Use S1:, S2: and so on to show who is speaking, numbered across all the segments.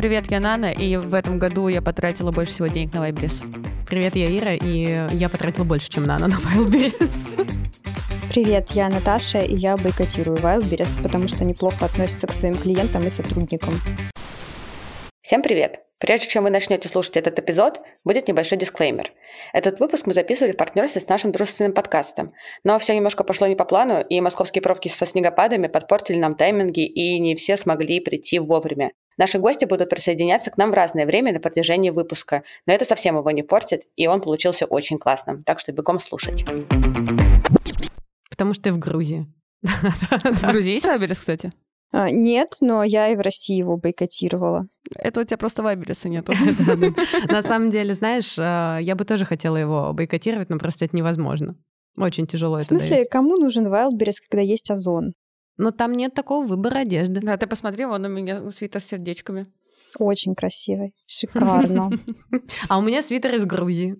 S1: Привет, я Нана, и в этом году я потратила больше всего денег на Wildberries.
S2: Привет, я Ира, и я потратила больше, чем Нана на Wildberries.
S3: Привет, я Наташа, и я бойкотирую Wildberries, потому что неплохо относится к своим клиентам и сотрудникам.
S4: Всем привет! Прежде чем вы начнете слушать этот эпизод, будет небольшой дисклеймер. Этот выпуск мы записывали в партнерстве с нашим дружественным подкастом. Но все немножко пошло не по плану, и московские пробки со снегопадами подпортили нам тайминги, и не все смогли прийти вовремя. Наши гости будут присоединяться к нам в разное время на протяжении выпуска, но это совсем его не портит, и он получился очень классным. Так что бегом слушать.
S2: Потому что ты в Грузии.
S1: В Грузии есть Вайберис, кстати?
S3: А, нет, но я и в России его бойкотировала.
S1: Это у тебя просто Вайбериса нету.
S2: На самом деле, знаешь, а, я бы тоже хотела его бойкотировать, но просто это невозможно. Очень тяжело это
S3: В смысле, кому нужен Wildberries, когда есть Озон?
S2: Но там нет такого выбора одежды.
S1: Да, ты посмотри, вон у меня свитер с сердечками.
S3: Очень красивый, шикарно.
S2: А у меня свитер из Грузии.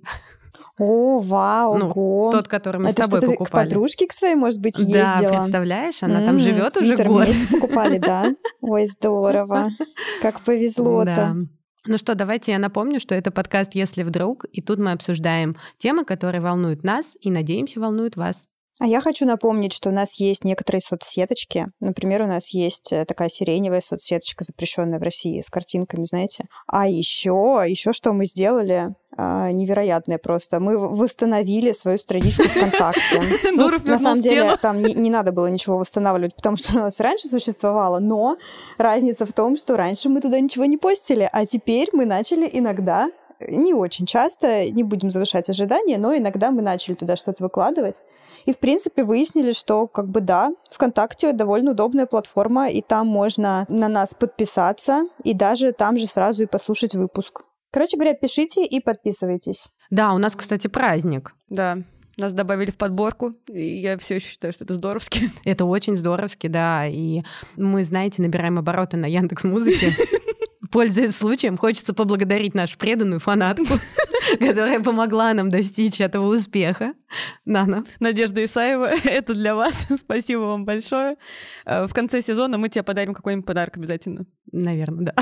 S3: О, вау, ну, ого.
S2: Тот, который мы
S3: Это
S2: с тобой покупали.
S3: к подружке к своей, может быть, ездила?
S2: Да, представляешь, она там живет уже
S3: свитер
S2: год.
S3: вместе покупали, да? Ой, здорово. Как повезло-то.
S2: Да. Ну что, давайте я напомню, что это подкаст «Если вдруг», и тут мы обсуждаем темы, которые волнуют нас и, надеемся, волнуют вас.
S3: А я хочу напомнить, что у нас есть некоторые соцсеточки. Например, у нас есть э, такая сиреневая соцсеточка, запрещенная в России, с картинками, знаете. А еще, еще что мы сделали? А, невероятное просто. Мы восстановили свою страничку ВКонтакте. Ну, на самом деле, там не, не надо было ничего восстанавливать, потому что у нас раньше существовало, но разница в том, что раньше мы туда ничего не постили, а теперь мы начали иногда не очень часто, не будем завышать ожидания, но иногда мы начали туда что-то выкладывать. И, в принципе, выяснили, что, как бы, да, ВКонтакте довольно удобная платформа, и там можно на нас подписаться, и даже там же сразу и послушать выпуск. Короче говоря, пишите и подписывайтесь.
S2: Да, у нас, кстати, праздник.
S1: Да, нас добавили в подборку, и я все еще считаю, что это здоровски.
S2: Это очень здоровски, да. И мы, знаете, набираем обороты на Яндекс Музыке. Пользуясь случаем, хочется поблагодарить нашу преданную фанатку, которая помогла нам достичь этого успеха. Нана.
S1: Надежда Исаева, это для вас. Спасибо вам большое. Э, в конце сезона мы тебе подарим какой-нибудь подарок обязательно.
S2: Наверное, да.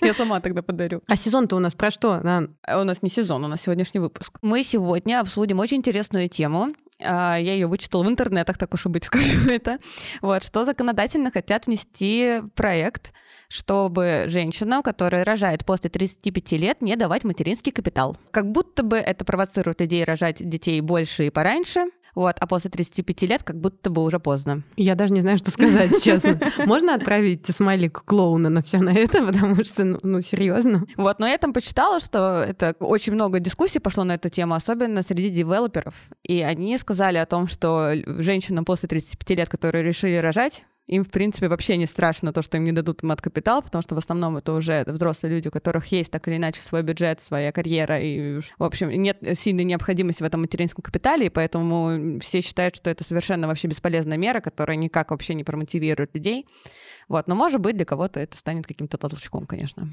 S1: Я сама тогда подарю.
S2: А сезон-то у нас про что, Нан?
S1: А у нас не сезон, у нас сегодняшний выпуск. Мы сегодня обсудим очень интересную тему. А, я ее вычитала в интернетах, так уж и быть скажу это. Вот, что законодательно хотят внести проект, чтобы женщинам, которые рожают после 35 лет, не давать материнский капитал. Как будто бы это провоцирует людей рожать детей больше и пораньше, вот, а после 35 лет как будто бы уже поздно.
S2: Я даже не знаю, что сказать, честно. Можно отправить смайлик клоуна на все на это, потому что, ну, ну серьезно.
S1: Вот, но я там почитала, что это очень много дискуссий пошло на эту тему, особенно среди девелоперов. И они сказали о том, что женщинам после 35 лет, которые решили рожать, им, в принципе, вообще не страшно то, что им не дадут мат-капитал, потому что в основном это уже взрослые люди, у которых есть так или иначе свой бюджет, своя карьера, и, в общем, нет сильной необходимости в этом материнском капитале, и поэтому все считают, что это совершенно вообще бесполезная мера, которая никак вообще не промотивирует людей. Вот, но, может быть, для кого-то это станет каким-то толчком, конечно.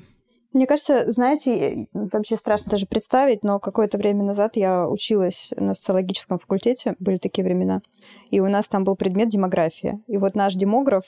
S3: Мне кажется, знаете, вообще страшно даже представить, но какое-то время назад я училась на социологическом факультете, были такие времена, и у нас там был предмет демография. И вот наш демограф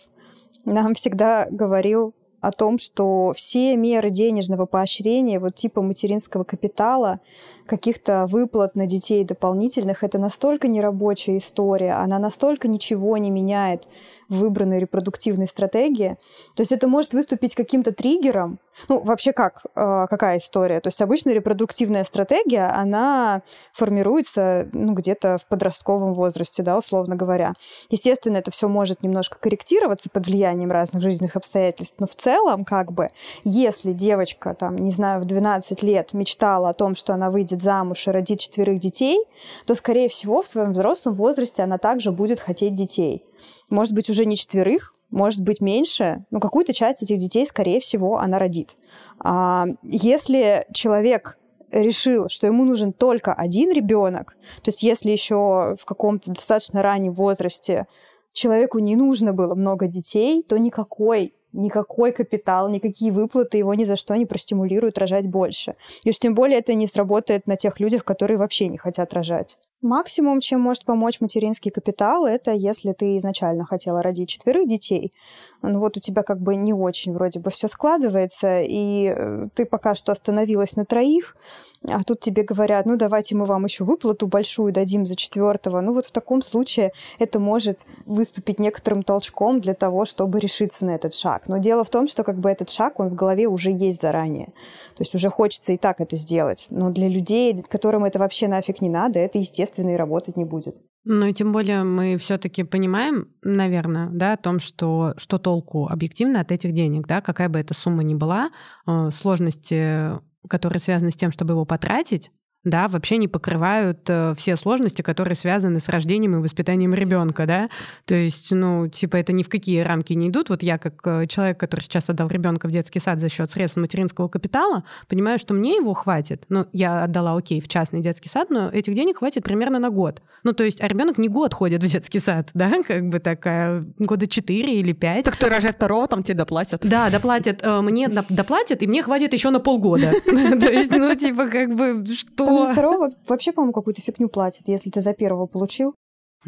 S3: нам всегда говорил о том, что все меры денежного поощрения, вот типа материнского капитала, каких-то выплат на детей дополнительных, это настолько нерабочая история, она настолько ничего не меняет в выбранной репродуктивной стратегии. То есть это может выступить каким-то триггером. Ну, вообще как? Э, какая история? То есть обычно репродуктивная стратегия, она формируется ну, где-то в подростковом возрасте, да, условно говоря. Естественно, это все может немножко корректироваться под влиянием разных жизненных обстоятельств, но в целом, как бы, если девочка, там, не знаю, в 12 лет мечтала о том, что она выйдет замуж и родит четверых детей, то, скорее всего, в своем взрослом возрасте она также будет хотеть детей может быть, уже не четверых, может быть, меньше, но какую-то часть этих детей, скорее всего, она родит. А если человек решил, что ему нужен только один ребенок, то есть если еще в каком-то достаточно раннем возрасте человеку не нужно было много детей, то никакой никакой капитал, никакие выплаты его ни за что не простимулируют рожать больше. И уж тем более это не сработает на тех людях, которые вообще не хотят рожать. Максимум, чем может помочь материнский капитал, это если ты изначально хотела родить четверых детей, ну вот у тебя как бы не очень вроде бы все складывается, и э, ты пока что остановилась на троих, а тут тебе говорят, ну давайте мы вам еще выплату большую дадим за четвертого. Ну вот в таком случае это может выступить некоторым толчком для того, чтобы решиться на этот шаг. Но дело в том, что как бы этот шаг, он в голове уже есть заранее. То есть уже хочется и так это сделать. Но для людей, которым это вообще нафиг не надо, это, естественно, и работать не будет.
S2: Ну и тем более мы все-таки понимаем, наверное, да, о том, что что толку объективно от этих денег, да, какая бы эта сумма ни была, э, сложности которые связаны с тем, чтобы его потратить, да, вообще не покрывают э, все сложности, которые связаны с рождением и воспитанием ребенка, да. То есть, ну, типа, это ни в какие рамки не идут. Вот я, как э, человек, который сейчас отдал ребенка в детский сад за счет средств материнского капитала, понимаю, что мне его хватит. Ну, я отдала, окей, в частный детский сад, но этих денег хватит примерно на год. Ну, то есть, а ребенок не год ходит в детский сад, да, как бы такая, года четыре или пять.
S1: Так ты рожай второго, там тебе доплатят.
S2: Да, доплатят. Э, мне доплатят, и мне хватит еще на полгода. То есть, ну, типа, как бы, что
S3: там за второго вообще, по-моему, какую-то фигню платят, если ты за первого получил.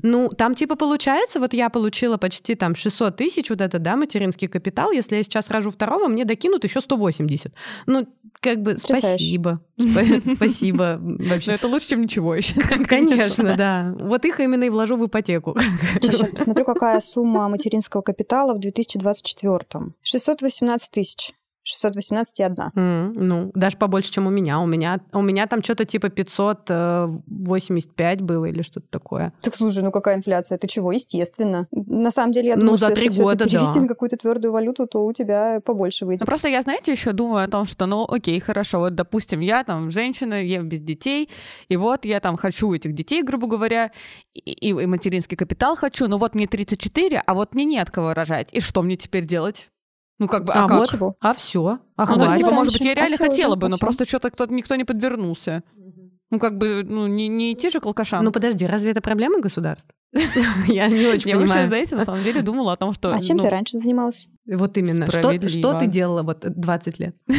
S2: Ну, там типа получается, вот я получила почти там 600 тысяч, вот это, да, материнский капитал. Если я сейчас рожу второго, мне докинут еще 180. Ну, как бы спасибо. Спасибо вообще.
S1: Это лучше, чем ничего еще.
S2: Конечно, да. Вот их именно и вложу в ипотеку.
S3: Сейчас посмотрю, какая сумма материнского капитала в 2024. 618 тысяч. 618,1.
S2: Mm, ну, даже побольше, чем у меня. У меня, у меня там что-то типа 585 было или что-то такое.
S3: Так слушай, ну какая инфляция? Ты чего? Естественно. На самом деле, я думаю,
S2: ну, за
S3: что
S2: три
S3: если
S2: года,
S3: перевести
S2: да.
S3: на какую-то твердую валюту, то у тебя побольше выйдет.
S1: Ну, просто я, знаете, еще думаю о том, что, ну, окей, хорошо, вот, допустим, я там женщина, я без детей, и вот я там хочу этих детей, грубо говоря, и, и, и материнский капитал хочу, но вот мне 34, а вот мне не от кого рожать. И что мне теперь делать? Ну, как бы, а,
S2: А
S1: как?
S2: вот,
S3: Чего?
S2: а все. А
S1: Ну, то есть,
S2: хватит.
S1: типа, может быть, я
S3: А
S1: реально
S3: всё
S1: хотела
S3: уже,
S1: бы,
S3: а
S1: но просто что-то кто никто не подвернулся. Ну, как бы, ну, не, не идти же к алкашам.
S2: Ну, подожди, разве это проблема государства? Я не очень
S1: я вообще,
S2: понимаю.
S1: знаете, на самом деле думала о том, что...
S3: А чем
S1: ну,
S3: ты раньше занималась?
S2: Вот именно. Что, ты делала вот 20 лет?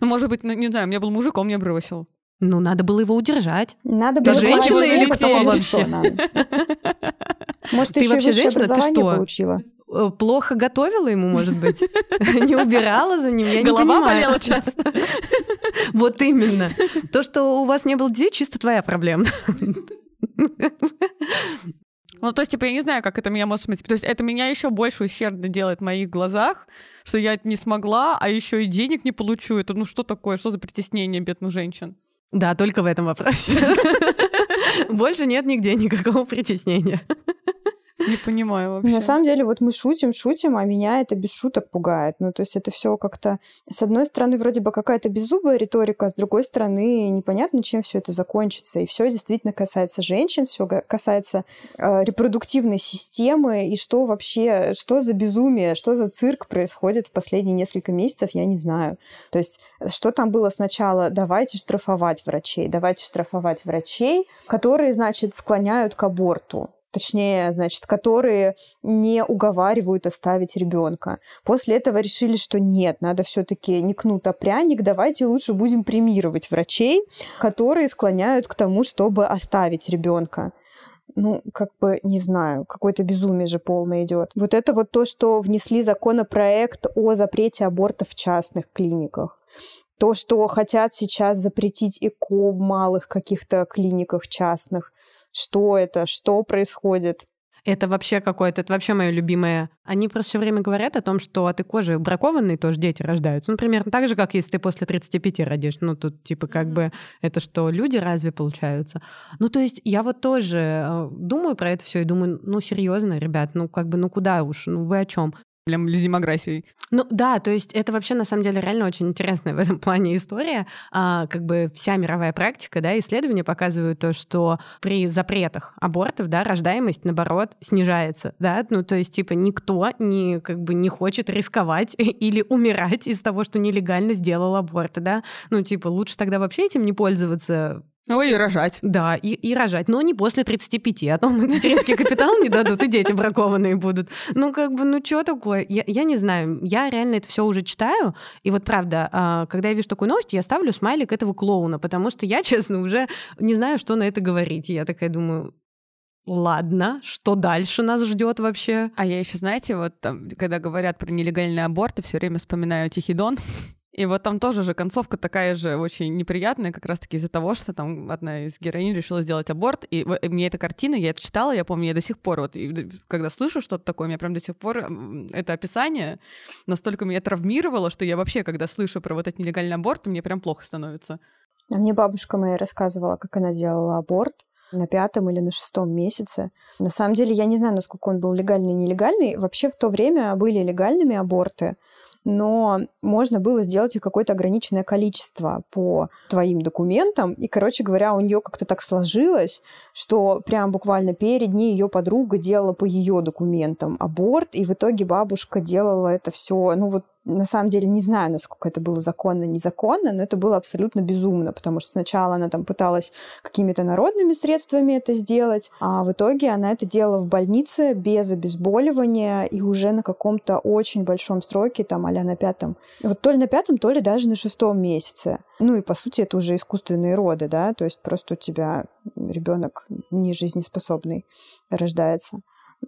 S1: Ну, может быть, ну, не знаю, у меня был мужик, он меня бросил.
S2: Ну, надо было его удержать.
S3: Надо было
S2: женщина или кто вообще?
S3: Может,
S2: Ты
S3: еще
S2: вообще женщина? Ты что?
S3: получила?
S2: Э, Плохо готовила ему, может быть? Не убирала за ним? Я не
S1: Голова
S2: понимаю.
S1: болела часто.
S2: Вот именно. То, что у вас не было детей, чисто твоя проблема.
S1: Ну, то есть, типа, я не знаю, как это меня может смыть. То есть, это меня еще больше ущербно делает в моих глазах, что я это не смогла, а еще и денег не получу. Это, ну, что такое? Что за притеснение бедных женщин?
S2: Да, только в этом вопросе. Больше нет нигде никакого притеснения.
S1: Не понимаю вообще.
S3: На самом деле, вот мы шутим, шутим, а меня это без шуток пугает. Ну, то есть это все как-то... С одной стороны, вроде бы какая-то беззубая риторика, а с другой стороны, непонятно, чем все это закончится. И все действительно касается женщин, все касается э, репродуктивной системы, и что вообще, что за безумие, что за цирк происходит в последние несколько месяцев, я не знаю. То есть что там было сначала? Давайте штрафовать врачей, давайте штрафовать врачей, которые, значит, склоняют к аборту точнее, значит, которые не уговаривают оставить ребенка. После этого решили, что нет, надо все-таки не кнут, а пряник, давайте лучше будем премировать врачей, которые склоняют к тому, чтобы оставить ребенка. Ну, как бы, не знаю, какое-то безумие же полное идет. Вот это вот то, что внесли законопроект о запрете абортов в частных клиниках. То, что хотят сейчас запретить ЭКО в малых каких-то клиниках частных. Что это? Что происходит?
S2: Это вообще какое-то, это вообще мое любимое. Они просто все время говорят о том, что от кожи бракованные тоже дети рождаются. Ну, примерно так же, как если ты после 35 родишь. Ну, тут типа как бы это что, люди разве получаются? Ну, то есть я вот тоже э, думаю про это все и думаю, ну, серьезно, ребят, ну, как бы, ну, куда уж, ну, вы о чем?
S1: Прям демографией.
S2: Ну да, то есть это вообще на самом деле реально очень интересная в этом плане история. А, как бы вся мировая практика, да, исследования показывают то, что при запретах абортов, да, рождаемость, наоборот, снижается, да, ну то есть типа никто не, как бы не хочет рисковать или умирать из того, что нелегально сделал аборт, да, ну типа лучше тогда вообще этим не пользоваться,
S1: Ну, и рожать.
S2: да, и, и рожать, но не после 35, а то материнский капитал не дадут, и дети бракованные будут. Ну, как бы, ну, что такое? Я, я не знаю, я реально это все уже читаю, и вот правда, а, когда я вижу такую новость, я ставлю смайлик этого клоуна, потому что я, честно, уже не знаю, что на это говорить. И я такая думаю, Ладно, что дальше нас ждет вообще?
S1: А я еще, знаете, вот там, когда говорят про нелегальные аборты, все время вспоминаю Тихий Дон. И вот там тоже же концовка такая же очень неприятная, как раз-таки из-за того, что там одна из героинь решила сделать аборт. И мне эта картина, я это читала, я помню, я до сих пор, вот, и, когда слышу что-то такое, меня прям до сих пор это описание настолько меня травмировало, что я вообще, когда слышу про вот этот нелегальный аборт, мне прям плохо становится.
S3: А мне бабушка моя рассказывала, как она делала аборт на пятом или на шестом месяце. На самом деле, я не знаю, насколько он был легальный и нелегальный. Вообще в то время были легальными аборты, но можно было сделать их какое-то ограниченное количество по твоим документам. И, короче говоря, у нее как-то так сложилось, что прям буквально перед ней ее подруга делала по ее документам аборт, и в итоге бабушка делала это все, ну вот на самом деле не знаю, насколько это было законно, незаконно, но это было абсолютно безумно, потому что сначала она там пыталась какими-то народными средствами это сделать, а в итоге она это делала в больнице без обезболивания и уже на каком-то очень большом сроке, там, а на пятом. Вот то ли на пятом, то ли даже на шестом месяце. Ну и, по сути, это уже искусственные роды, да, то есть просто у тебя ребенок не жизнеспособный рождается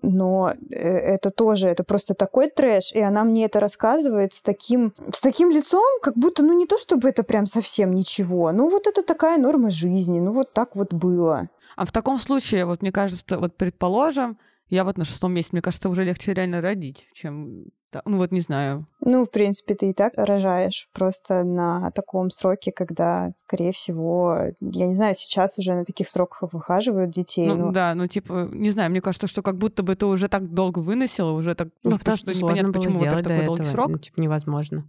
S3: но э, это тоже, это просто такой трэш, и она мне это рассказывает с таким, с таким лицом, как будто, ну не то чтобы это прям совсем ничего, ну вот это такая норма жизни, ну вот так вот было.
S1: А в таком случае, вот мне кажется, вот предположим, я вот на шестом месяце, мне кажется, уже легче реально родить, чем ну вот не знаю.
S3: Ну, в принципе, ты и так рожаешь просто на таком сроке, когда, скорее всего, я не знаю, сейчас уже на таких сроках выхаживают детей.
S1: Ну, но... да, ну типа, не знаю, мне кажется, что как будто бы ты уже так долго выносила, уже так...
S2: Ну, потому что, что непонятно, почему вот такой долгий срок. Ну, типа, невозможно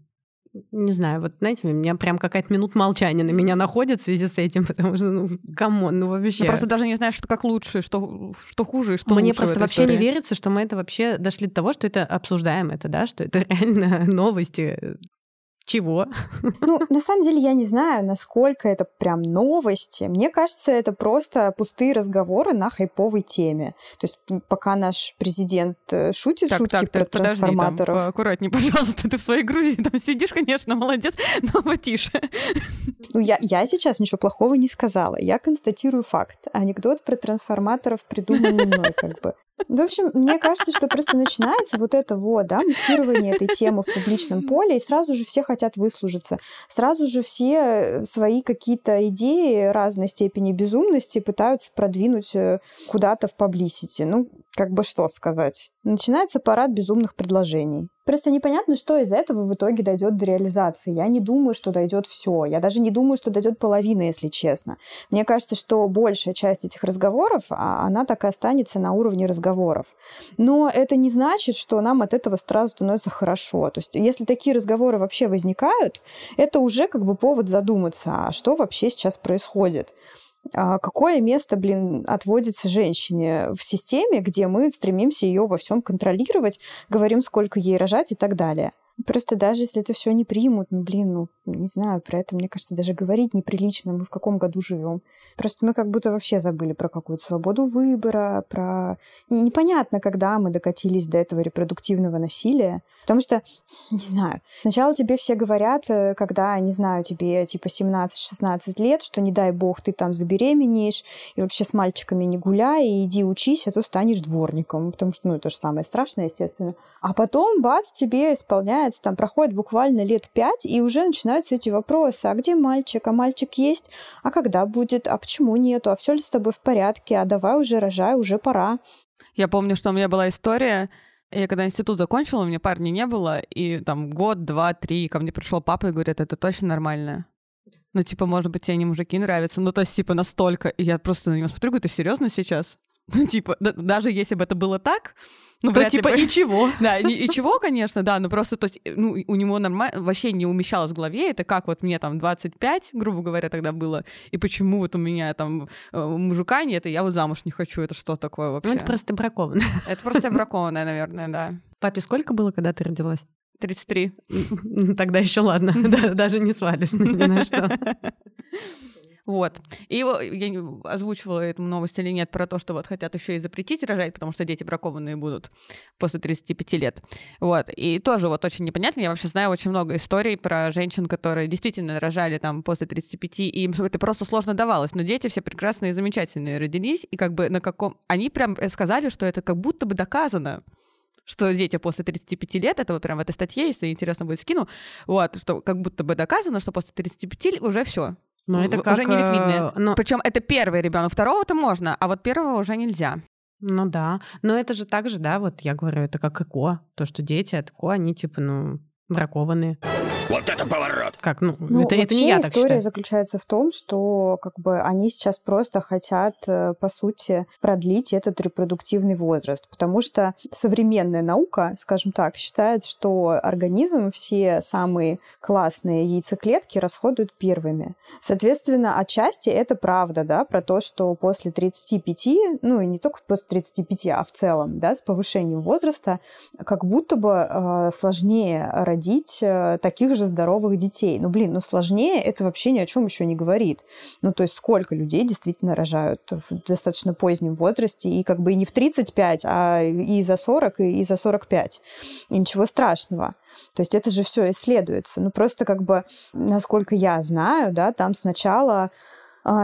S2: не знаю, вот знаете, у меня прям какая-то минут молчания на меня находит в связи с этим, потому что, ну, come on, ну вообще.
S1: Я просто даже не знаю, что как лучше, что, что хуже что
S2: Мне просто вообще истории. не верится, что мы это вообще дошли до того, что это обсуждаем это, да, что это реально новости чего?
S3: Ну, на самом деле, я не знаю, насколько это прям новости. Мне кажется, это просто пустые разговоры на хайповой теме. То есть пока наш президент э, шутит так, шутки так, про так, трансформаторов...
S1: Подожди, там, аккуратнее, пожалуйста, ты в своей Грузии там сидишь, конечно, молодец, но потише.
S3: Ну, я, я сейчас ничего плохого не сказала. Я констатирую факт. Анекдот про трансформаторов придуман мной, как бы. В общем, мне кажется, что просто начинается вот это вот, да, муссирование этой темы в публичном поле, и сразу же все хотят выслужиться. Сразу же все э, свои какие-то идеи разной степени безумности пытаются продвинуть э, куда-то в паблисити. Ну, как бы что сказать. Начинается парад безумных предложений. Просто непонятно, что из этого в итоге дойдет до реализации. Я не думаю, что дойдет все. Я даже не думаю, что дойдет половина, если честно. Мне кажется, что большая часть этих разговоров, а она так и останется на уровне разговоров. Но это не значит, что нам от этого сразу становится хорошо. То есть, если такие разговоры вообще возникают, это уже как бы повод задуматься, а что вообще сейчас происходит. А какое место, блин, отводится женщине в системе, где мы стремимся ее во всем контролировать, говорим, сколько ей рожать и так далее. Просто даже если это все не примут, ну, блин, ну, не знаю, про это, мне кажется, даже говорить неприлично. Мы в каком году живем? Просто мы как будто вообще забыли про какую-то свободу выбора, про... Непонятно, когда мы докатились до этого репродуктивного насилия. Потому что, не знаю, сначала тебе все говорят, э, когда, не знаю, тебе типа 17-16 лет, что не дай бог ты там забеременеешь, и вообще с мальчиками не гуляй, и иди учись, а то станешь дворником. Потому что, ну, это же самое страшное, естественно. А потом, бац, тебе исполняют начинается, там проходит буквально лет пять, и уже начинаются эти вопросы. А где мальчик? А мальчик есть? А когда будет? А почему нету? А все ли с тобой в порядке? А давай уже рожай, уже пора.
S1: Я помню, что у меня была история, я когда институт закончила, у меня парня не было, и там год, два, три, ко мне пришел папа и говорит, это точно нормально. Ну, типа, может быть, тебе не мужики нравятся, ну, то есть, типа, настолько. И я просто на него смотрю, говорю, ты серьезно сейчас? Ну, типа, да, даже если бы это было так,
S2: ну, то типа бы... и чего?
S1: Да, и, и чего, конечно, да, но просто, то есть, ну, у него нормально, вообще не умещалось в голове, это как вот мне там 25, грубо говоря, тогда было, и почему вот у меня там э, мужика нет, и я вот замуж не хочу, это что такое вообще?
S2: Ну, это просто бракованное.
S1: Это просто бракованное, наверное, да.
S2: Папе сколько было, когда ты родилась?
S1: 33.
S2: Тогда еще ладно, даже не свалишь ни на что.
S1: Вот. И я не озвучивала эту новость или нет про то, что вот хотят еще и запретить рожать, потому что дети бракованные будут после 35 лет. Вот. И тоже вот очень непонятно. Я вообще знаю очень много историй про женщин, которые действительно рожали там после 35, и им это просто сложно давалось. Но дети все прекрасные и замечательные родились, и как бы на каком... Они прям сказали, что это как будто бы доказано что дети после 35 лет, это вот прям в этой статье, если интересно будет, скину, вот, что как будто бы доказано, что после 35 уже все,
S2: но это как...
S1: Уже не ликвидные.
S2: э, но-
S1: Причем это первый ребенок, второго-то можно, а вот первого уже нельзя.
S2: Ну да. Но это же так же, да, вот я говорю, это как ЭКО. То, что дети от ЭКО, они типа, ну, бракованные.
S5: Вот это поворот!
S2: Как, ну,
S3: Ну,
S2: это, это не я так
S3: история
S2: считаю.
S3: заключается в том, что как бы они сейчас просто хотят, э, по сути, продлить этот репродуктивный возраст, потому что современная наука, скажем так, считает, что организм все самые классные яйцеклетки расходует первыми. Соответственно, отчасти это правда, да, про то, что после 35, ну и не только после 35, а в целом, да, с повышением возраста, как будто бы э, сложнее родить э, таких же здоровых детей. Ну, блин, ну сложнее это вообще ни о чем еще не говорит. Ну, то есть сколько людей действительно рожают в достаточно позднем возрасте, и как бы и не в 35, а и за 40, и за 45. И ничего страшного. То есть это же все исследуется. Ну, просто как бы, насколько я знаю, да, там сначала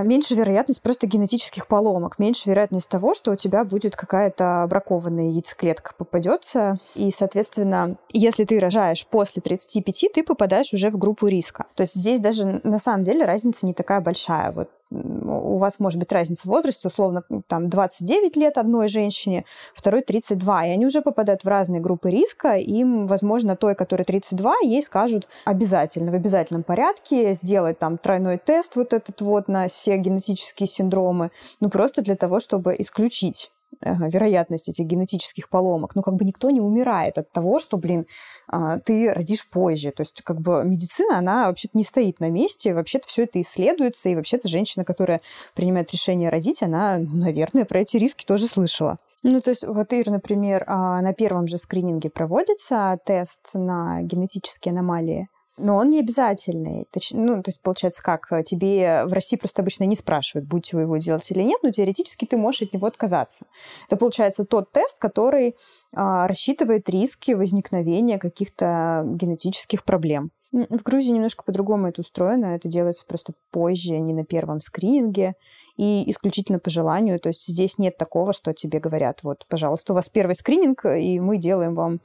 S3: меньше вероятность просто генетических поломок, меньше вероятность того, что у тебя будет какая-то бракованная яйцеклетка попадется. И, соответственно, если ты рожаешь после 35, ты попадаешь уже в группу риска. То есть здесь даже на самом деле разница не такая большая. Вот у вас может быть разница в возрасте, условно, там 29 лет одной женщине, второй 32, и они уже попадают в разные группы риска, им, возможно, той, которой 32, ей скажут обязательно, в обязательном порядке сделать там тройной тест вот этот вот на все генетические синдромы, ну просто для того, чтобы исключить вероятность этих генетических поломок. Ну, как бы никто не умирает от того, что, блин, а, ты родишь позже. То есть, как бы медицина, она вообще-то не стоит на месте, вообще-то все это исследуется, и вообще-то женщина, которая принимает решение родить, она, ну, наверное, про эти риски тоже слышала. Ну, то есть, вот, Ир, например, а, на первом же скрининге проводится тест на генетические аномалии, но он не обязательный. Точ- Ну, то есть, получается, как э, тебе в России просто обычно не спрашивают, будете вы его делать или нет, но теоретически ты можешь от него отказаться. Это, получается, тот тест, который а, рассчитывает риски возникновения каких-то генетических проблем. В Грузии немножко по-другому это устроено. Это делается просто позже, не на первом скрининге и исключительно по желанию. То есть здесь нет такого, что тебе говорят, вот, пожалуйста, у вас первый скрининг, и мы делаем вам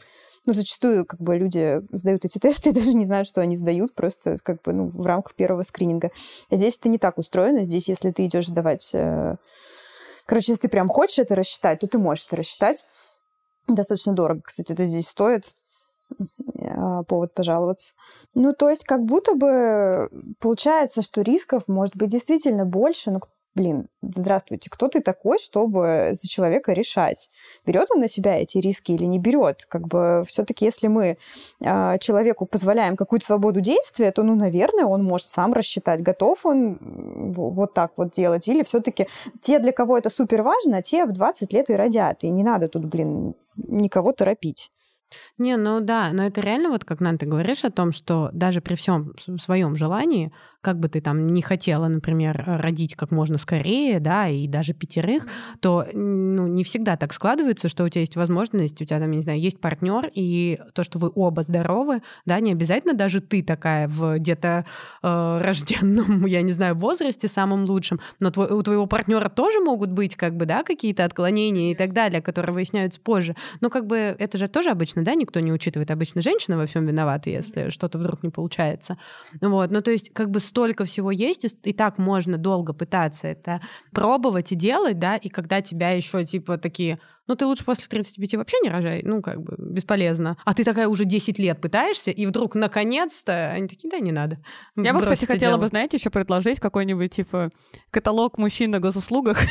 S3: ну, зачастую как бы люди сдают эти тесты и даже не знают, что они сдают, просто как бы ну, в рамках первого скрининга. А здесь это не так устроено. Здесь, если ты идешь сдавать... э, Короче, если ты прям хочешь это рассчитать, то ты можешь это рассчитать. Достаточно дорого, кстати, это здесь стоит. А, Повод пожаловаться. Ну, то есть, как будто бы получается, что рисков может быть действительно больше, но блин, здравствуйте, кто ты такой, чтобы за человека решать, берет он на себя эти риски или не берет? Как бы все-таки, если мы а, человеку позволяем какую-то свободу действия, то, ну, наверное, он может сам рассчитать, готов он вот так вот делать, или все-таки те, для кого это супер важно, те в 20 лет и родят, и не надо тут, блин, никого торопить.
S2: Не, ну да, но это реально вот как Нан, ты говоришь о том, что даже при всем своем желании, как бы ты там не хотела, например, родить как можно скорее, да, и даже пятерых, то ну, не всегда так складывается, что у тебя есть возможность, у тебя там, я не знаю, есть партнер, и то, что вы оба здоровы, да, не обязательно даже ты такая в где-то э, рожденном, я не знаю, возрасте самым лучшим, но твой, у твоего партнера тоже могут быть как бы, да, какие-то отклонения и так далее, которые выясняются позже. Но как бы это же тоже обычно, да, никто не учитывает. Обычно женщина во всем виновата, если что-то вдруг не получается. Вот, ну то есть как бы столько всего есть, и, так можно долго пытаться это пробовать и делать, да, и когда тебя еще типа такие, ну ты лучше после 35 вообще не рожай, ну как бы бесполезно. А ты такая уже 10 лет пытаешься, и вдруг наконец-то они такие, да, не надо.
S1: Я бы, кстати, хотела
S2: дело».
S1: бы, знаете, еще предложить какой-нибудь, типа, каталог мужчин на госуслугах.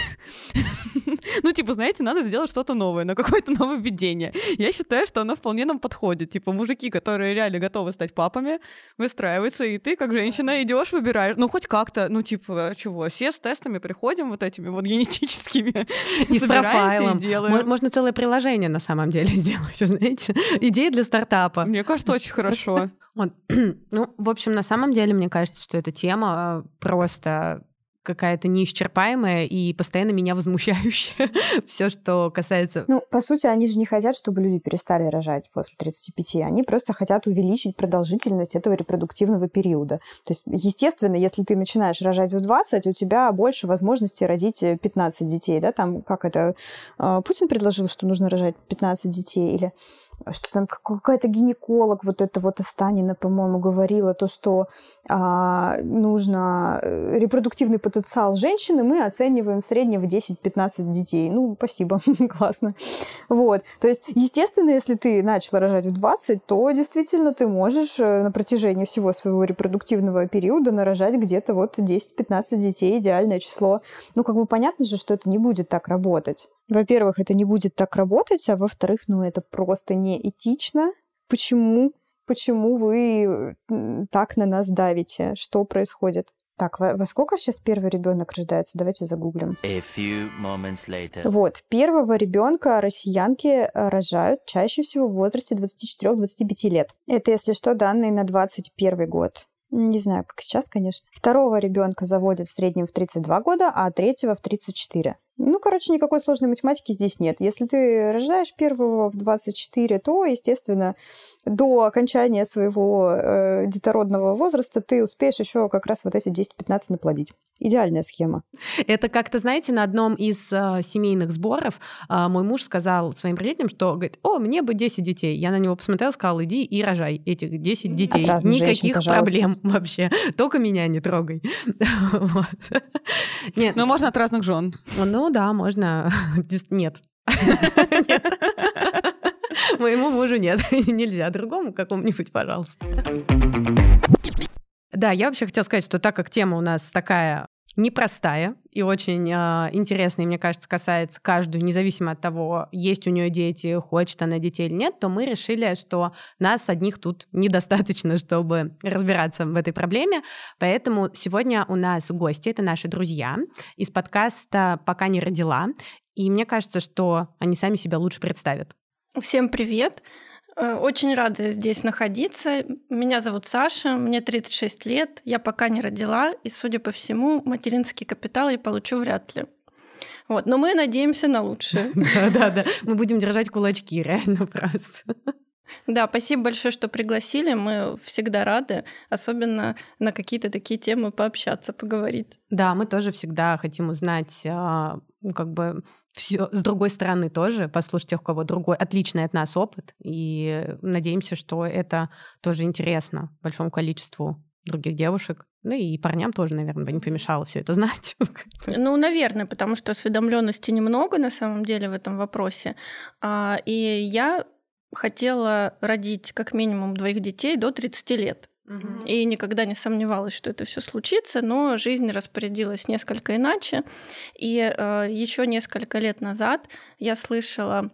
S1: Ну, типа, знаете, надо сделать что-то новое, на какое-то нововведение. Я считаю, что оно вполне нам подходит. Типа, мужики, которые реально готовы стать папами, выстраиваются, и ты, как женщина, идешь, выбираешь. Ну, хоть как-то, ну, типа, чего, все с тестами приходим вот этими вот генетическими.
S2: И с профайлом.
S1: И делаем.
S2: Мо- Можно целое приложение на самом деле сделать, знаете. Идеи для стартапа.
S1: Мне кажется, очень хорошо.
S2: Ну, в общем, на самом деле, мне кажется, что эта тема э, просто какая-то неисчерпаемая и постоянно меня возмущающая. Все, что касается...
S3: Ну, по сути, они же не хотят, чтобы люди перестали рожать после 35. Они просто хотят увеличить продолжительность этого репродуктивного периода. То есть, естественно, если ты начинаешь рожать в 20, у тебя больше возможностей родить 15 детей, да, там, как это, а, Путин предложил, что нужно рожать 15 детей, или что там какая-то гинеколог, вот это вот Останина, по-моему, говорила, то, что а, нужно э, репродуктивный потенциал женщины мы оцениваем в среднем в 10-15 детей. Ну, спасибо, классно. Вот. То есть, естественно, если ты начала рожать в 20, то действительно ты можешь э, на протяжении всего своего репродуктивного периода нарожать где-то вот 10-15 детей, идеальное число. Ну, как бы понятно же, что это не будет так работать. Во-первых, это не будет так работать, а во-вторых, ну, это просто неэтично. Почему? Почему вы так на нас давите? Что происходит? Так, во, во сколько сейчас первый ребенок рождается? Давайте загуглим. Вот, первого ребенка россиянки э, рожают чаще всего в возрасте 24-25 лет. Это, если что, данные на 21 год. Не знаю, как сейчас, конечно. Второго ребенка заводят в среднем в 32 года, а третьего в 34. Ну, короче, никакой сложной математики здесь нет. Если ты рождаешь первого в 24, то, естественно, до окончания своего э, детородного возраста ты успеешь еще как раз вот эти 10-15 наплодить. Идеальная схема.
S2: Это как-то, знаете, на одном из э, семейных сборов э, мой муж сказал своим родителям, что, говорит, о, мне бы 10 детей. Я на него посмотрела, сказала, иди и рожай этих 10 детей. Никаких женщин, проблем вообще. Только меня не трогай.
S1: Нет. Но можно от разных жен.
S2: Ну, да, можно. Нет. Моему мужу нет. Нельзя. Другому какому-нибудь, пожалуйста. Да, я вообще хотела сказать, что так как тема у нас такая непростая и очень э, интересная, мне кажется, касается каждую, независимо от того, есть у нее дети, хочет она детей или нет, то мы решили, что нас одних тут недостаточно, чтобы разбираться в этой проблеме. Поэтому сегодня у нас гости, это наши друзья из подкаста «Пока не родила». И мне кажется, что они сами себя лучше представят.
S5: Всем привет! Э, очень рада здесь находиться. Меня зовут Саша, мне 36 лет, я пока не родила, и, судя по всему, материнский капитал я получу вряд ли. Вот, но мы надеемся на лучшее.
S2: Да-да-да, мы будем держать кулачки, реально просто.
S5: Да, спасибо большое, что пригласили. Мы всегда рады, особенно на какие-то такие темы пообщаться, поговорить.
S2: Да, мы тоже всегда хотим узнать, а, ну, как бы все с другой стороны тоже, послушать тех, у кого другой отличный от нас опыт. И надеемся, что это тоже интересно большому количеству других девушек. Ну и парням тоже, наверное, бы не помешало все это знать.
S5: Ну, наверное, потому что осведомленности немного на самом деле в этом вопросе. А, и я хотела родить как минимум двоих детей до 30 лет. И никогда не сомневалась, что это все случится, но жизнь распорядилась несколько иначе. И э, еще несколько лет назад я слышала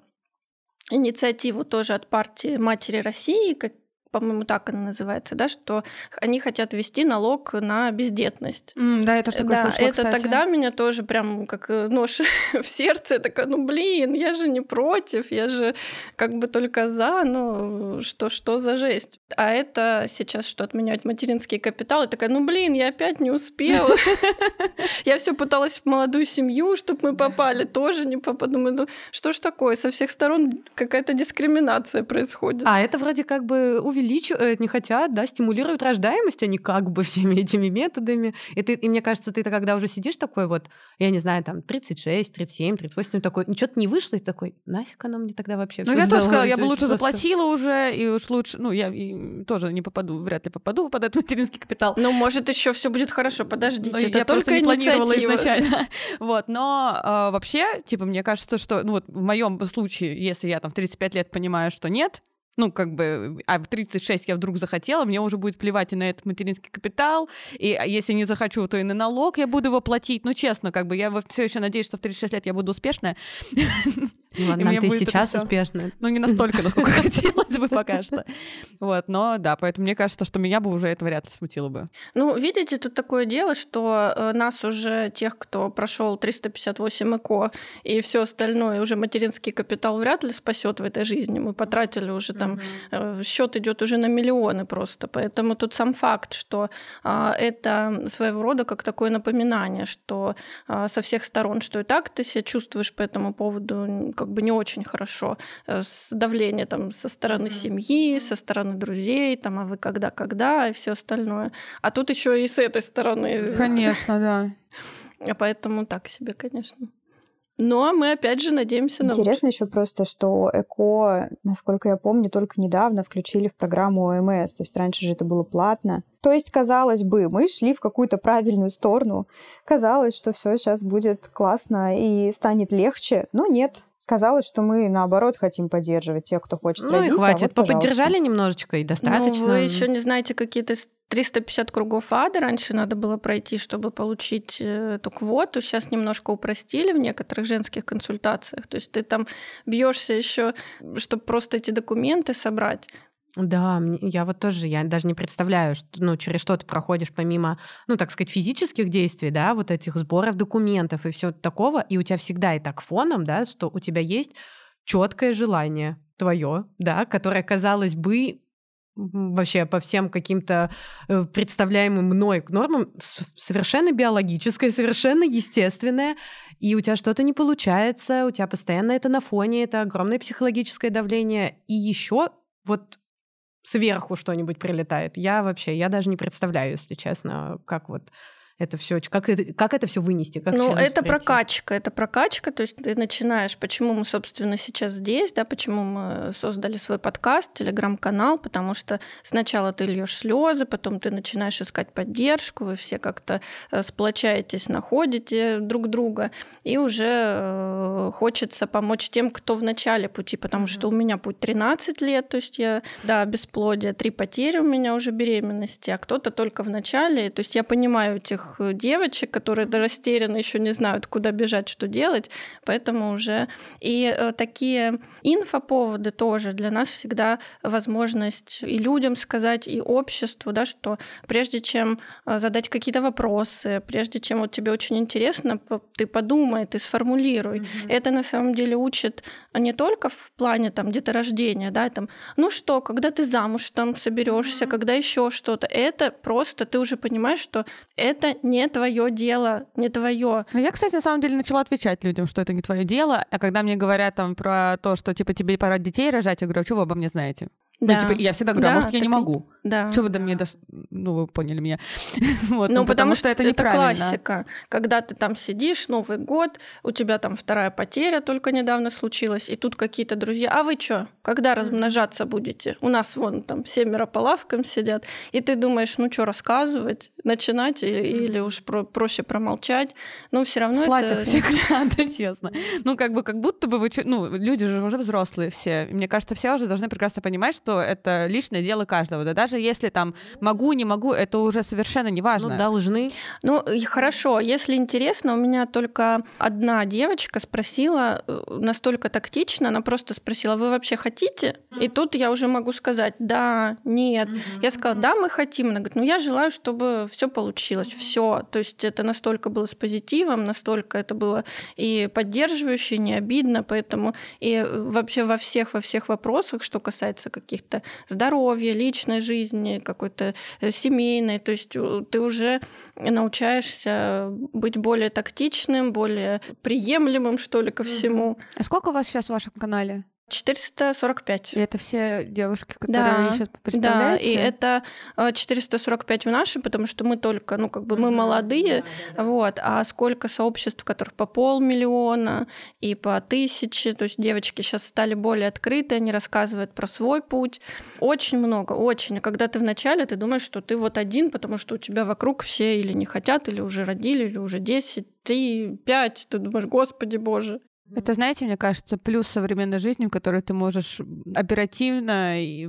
S5: инициативу тоже от партии Матери России, как по-моему, так она называется, да, что они хотят ввести налог на бездетность.
S1: Mm, да, это что такое
S5: да,
S1: слышала,
S5: это
S1: кстати.
S5: тогда меня тоже прям как э, нож в сердце, я такая, ну блин, я же не против, я же как бы только за, ну что, что за жесть. А это сейчас что, отменять материнский капитал? И такая, ну блин, я опять не успела. Я все пыталась в молодую семью, чтобы мы попали, тоже не попала. Думаю, ну что ж такое, со всех сторон какая-то дискриминация происходит.
S2: А это вроде как бы увеличивает увеличивают, не хотят, да, стимулируют рождаемость, они как бы всеми этими методами. И, ты, и мне кажется, ты когда уже сидишь такой вот, я не знаю, там, 36, 37, 38, такой, ничего-то не вышло, и такой, нафиг оно мне тогда вообще
S1: Ну, я тоже сказала, я бы лучше просто... заплатила уже, и уж лучше, ну, я и тоже не попаду, вряд ли попаду под этот материнский капитал.
S5: Ну, может, еще все будет хорошо, подождите, но это
S1: я
S5: только не
S1: планировала изначально. вот, но э, вообще, типа, мне кажется, что, ну, вот в моем случае, если я там в 35 лет понимаю, что нет, ну, как бы, а в 36 я вдруг захотела, мне уже будет плевать и на этот материнский капитал, и а если не захочу, то и на налог я буду его платить. Ну, честно, как бы, я все еще надеюсь, что в 36 лет я буду успешная.
S2: Ну, ладно,
S1: мне
S2: ты сейчас
S1: всё-
S2: успешна.
S1: Ну, не настолько, насколько хотелось бы пока что. Вот, но да, поэтому мне кажется, что меня бы уже это вряд ли смутило бы.
S5: Ну, видите, тут такое дело, что э, нас уже, тех, кто прошел 358 ЭКО и все остальное, уже материнский капитал вряд ли спасет в этой жизни. Мы потратили уже там, э, счет идет уже на миллионы просто. Поэтому тут сам факт, что а, это своего рода как такое напоминание, что а, со всех сторон, что и так ты себя чувствуешь по этому поводу как бы не очень хорошо. Э, С давление там со стороны семьи, со стороны друзей, там, а вы когда, когда и все остальное. А тут еще и с этой стороны.
S1: Конечно, да.
S5: А Поэтому так себе, конечно. Но мы опять же надеемся на
S3: Интересно еще просто, что ЭКО, насколько я помню, только недавно включили в программу ОМС. То есть раньше же это было платно. То есть, казалось бы, мы шли в какую-то правильную сторону. Казалось, что все сейчас будет классно и станет легче. Но нет. Казалось, что мы, наоборот, хотим поддерживать тех, кто хочет
S2: Ну
S3: родить.
S2: и
S3: а
S2: хватит.
S3: вот, пожалуйста.
S2: Поподдержали немножечко и достаточно.
S5: Ну, вы еще не знаете какие-то с- 350 кругов ада раньше надо было пройти, чтобы получить э, эту квоту. Сейчас немножко упростили в некоторых женских консультациях. То есть ты там бьешься еще, чтобы просто эти документы собрать.
S2: Да, мне- я вот тоже, я даже не представляю, что, ну, через что ты проходишь помимо, ну, так сказать, физических действий, да, вот этих сборов документов и все такого, и у тебя всегда и так фоном, да, что у тебя есть четкое желание твое, да, которое, казалось бы, вообще по всем каким-то э, представляемым мной нормам совершенно биологическое, совершенно естественное, и у тебя что-то не получается, у тебя постоянно это на фоне, это огромное психологическое давление, и еще вот сверху что-нибудь прилетает. Я вообще, я даже не представляю, если честно, как вот это все, как это, как это все вынести, как
S5: ну, это
S2: пройти.
S5: прокачка, это прокачка, то есть ты начинаешь, почему мы, собственно, сейчас здесь, да, почему мы создали свой подкаст, телеграм-канал, потому что сначала ты льешь слезы, потом ты начинаешь искать поддержку, вы все как-то э, сплочаетесь, находите друг друга, и уже э, хочется помочь тем, кто в начале пути, потому что у меня путь 13 лет, то есть я, да, бесплодие, три потери у меня уже беременности, а кто-то только в начале, то есть я понимаю этих э, девочек, которые растеряны, еще не знают, куда бежать, что делать, поэтому уже и э, такие инфоповоды тоже для нас всегда возможность и людям сказать, и обществу, да, что прежде чем э, задать какие-то вопросы, прежде чем вот тебе очень интересно, ты подумай, ты сформулируй. Это на самом деле учит не только в плане там деторождения, да, там, ну что, когда ты замуж там соберешься, когда еще что-то, это просто ты уже понимаешь, что это не твое дело, не твое.
S1: Ну, я, кстати, на самом деле начала отвечать людям, что это не твое дело, а когда мне говорят там про то, что типа тебе пора детей рожать, я говорю, а что вы обо мне знаете?
S5: Да.
S1: Ну, типа, я всегда говорю, а
S5: Да,
S1: может, я не
S5: так
S1: могу.
S5: Да.
S1: Что вы до меня... Ну, вы поняли меня. Вот,
S5: Ну, потому, что,
S1: это
S5: это,
S1: неправильно.
S5: классика. Когда ты там сидишь, Новый год, у тебя там вторая потеря только недавно случилась, и тут какие-то друзья, а вы что, когда размножаться будете? У нас вон там семеро по лавкам сидят, и ты думаешь, ну что рассказывать, начинать или, или уж про- проще промолчать, но все равно
S1: Слать
S5: это...
S1: их надо, честно. Ну, как бы, как будто бы вы... Ну, люди же уже взрослые все. Мне кажется, все уже должны прекрасно понимать, что это личное дело каждого. Да даже если там могу, не могу, это уже совершенно не важно.
S2: Ну, должны.
S5: Ну, и хорошо, если интересно, у меня только одна девочка спросила, э, настолько тактично, она просто спросила, вы вообще хотите? И тут я уже могу сказать, да, нет. Я сказала, да, мы хотим. Она говорит, ну я желаю, чтобы все получилось, все. То есть это настолько было с позитивом, настолько это было и поддерживающе, и не обидно, поэтому и э, вообще во всех, во всех вопросах, что касается каких-то здоровья, личной жизни, какой-то э, семейной, то есть э, ты уже научаешься быть более тактичным, более приемлемым, что ли, ко всему.
S1: А сколько у вас сейчас в вашем канале?
S5: 445.
S1: И это все девушки, которые
S5: Да,
S1: ищут,
S5: Да,
S1: представляете?
S5: и это э, 445 в нашем, потому что мы только, ну, как бы мы молодые, вот, а сколько сообществ, в которых по полмиллиона и по тысяче, то есть девочки сейчас стали более открыты, они рассказывают про свой путь. Очень много, очень. И когда ты вначале, ты думаешь, что ты вот один, потому что у тебя вокруг все или не хотят, или уже родили, или уже 10, 3, 5, ты думаешь, господи боже.
S1: Это, знаете, мне кажется, плюс современной жизни, в которой ты можешь оперативно и,